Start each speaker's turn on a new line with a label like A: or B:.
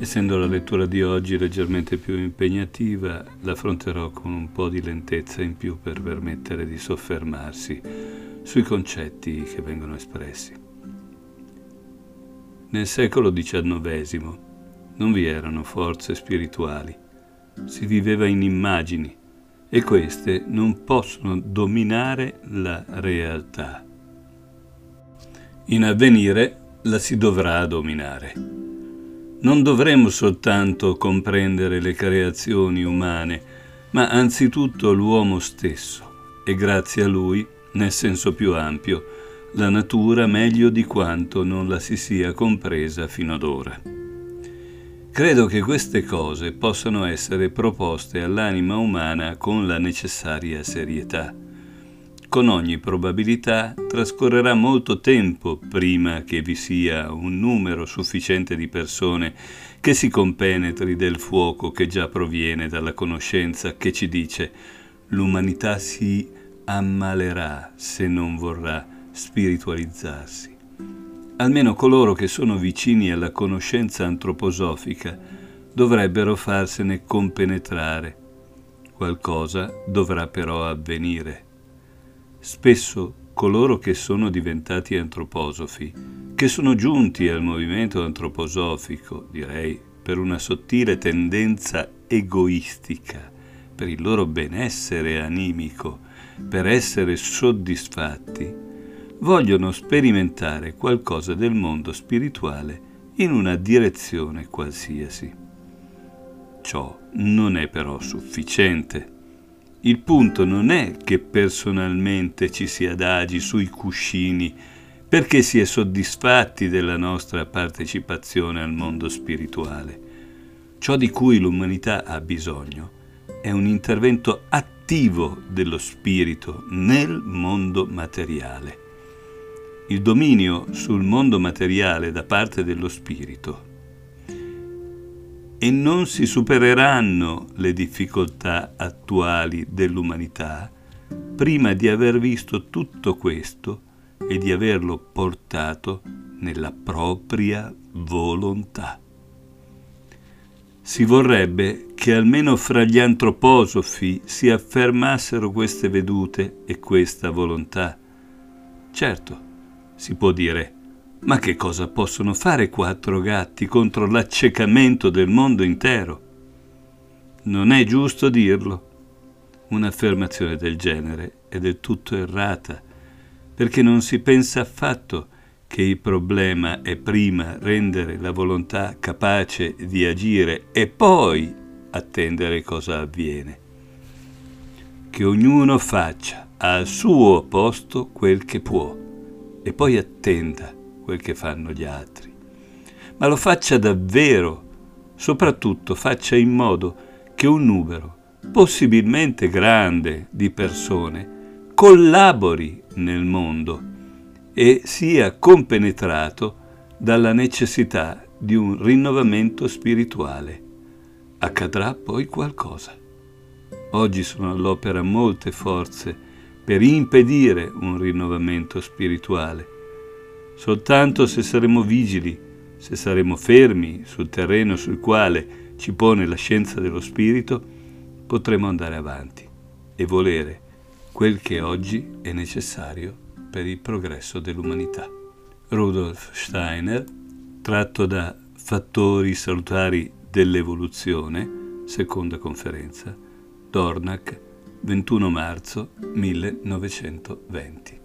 A: Essendo la lettura di oggi leggermente più impegnativa, l'affronterò con un po' di lentezza in più per permettere di soffermarsi sui concetti che vengono espressi. Nel secolo XIX non vi erano forze spirituali, si viveva in immagini e queste non possono dominare la realtà. In avvenire la si dovrà dominare. Non dovremo soltanto comprendere le creazioni umane, ma anzitutto l'uomo stesso e grazie a lui, nel senso più ampio, la natura meglio di quanto non la si sia compresa fino ad ora. Credo che queste cose possano essere proposte all'anima umana con la necessaria serietà. Con ogni probabilità trascorrerà molto tempo prima che vi sia un numero sufficiente di persone che si compenetri del fuoco che già proviene dalla conoscenza che ci dice l'umanità si ammalerà se non vorrà spiritualizzarsi. Almeno coloro che sono vicini alla conoscenza antroposofica dovrebbero farsene compenetrare. Qualcosa dovrà però avvenire. Spesso coloro che sono diventati antroposofi, che sono giunti al movimento antroposofico, direi, per una sottile tendenza egoistica, per il loro benessere animico, per essere soddisfatti, vogliono sperimentare qualcosa del mondo spirituale in una direzione qualsiasi. Ciò non è però sufficiente. Il punto non è che personalmente ci si adagi sui cuscini perché si è soddisfatti della nostra partecipazione al mondo spirituale. Ciò di cui l'umanità ha bisogno è un intervento attivo dello spirito nel mondo materiale il dominio sul mondo materiale da parte dello spirito e non si supereranno le difficoltà attuali dell'umanità prima di aver visto tutto questo e di averlo portato nella propria volontà. Si vorrebbe che almeno fra gli antroposofi si affermassero queste vedute e questa volontà. Certo, si può dire, ma che cosa possono fare quattro gatti contro l'accecamento del mondo intero? Non è giusto dirlo. Un'affermazione del genere è del tutto errata, perché non si pensa affatto che il problema è prima rendere la volontà capace di agire e poi attendere cosa avviene. Che ognuno faccia al suo posto quel che può e poi attenda quel che fanno gli altri. Ma lo faccia davvero, soprattutto faccia in modo che un numero, possibilmente grande, di persone collabori nel mondo e sia compenetrato dalla necessità di un rinnovamento spirituale. Accadrà poi qualcosa. Oggi sono all'opera molte forze per impedire un rinnovamento spirituale. Soltanto se saremo vigili, se saremo fermi sul terreno sul quale ci pone la scienza dello spirito, potremo andare avanti e volere quel che oggi è necessario per il progresso dell'umanità. Rudolf Steiner, tratto da Fattori salutari dell'evoluzione, seconda conferenza, Dornach 21 marzo 1920.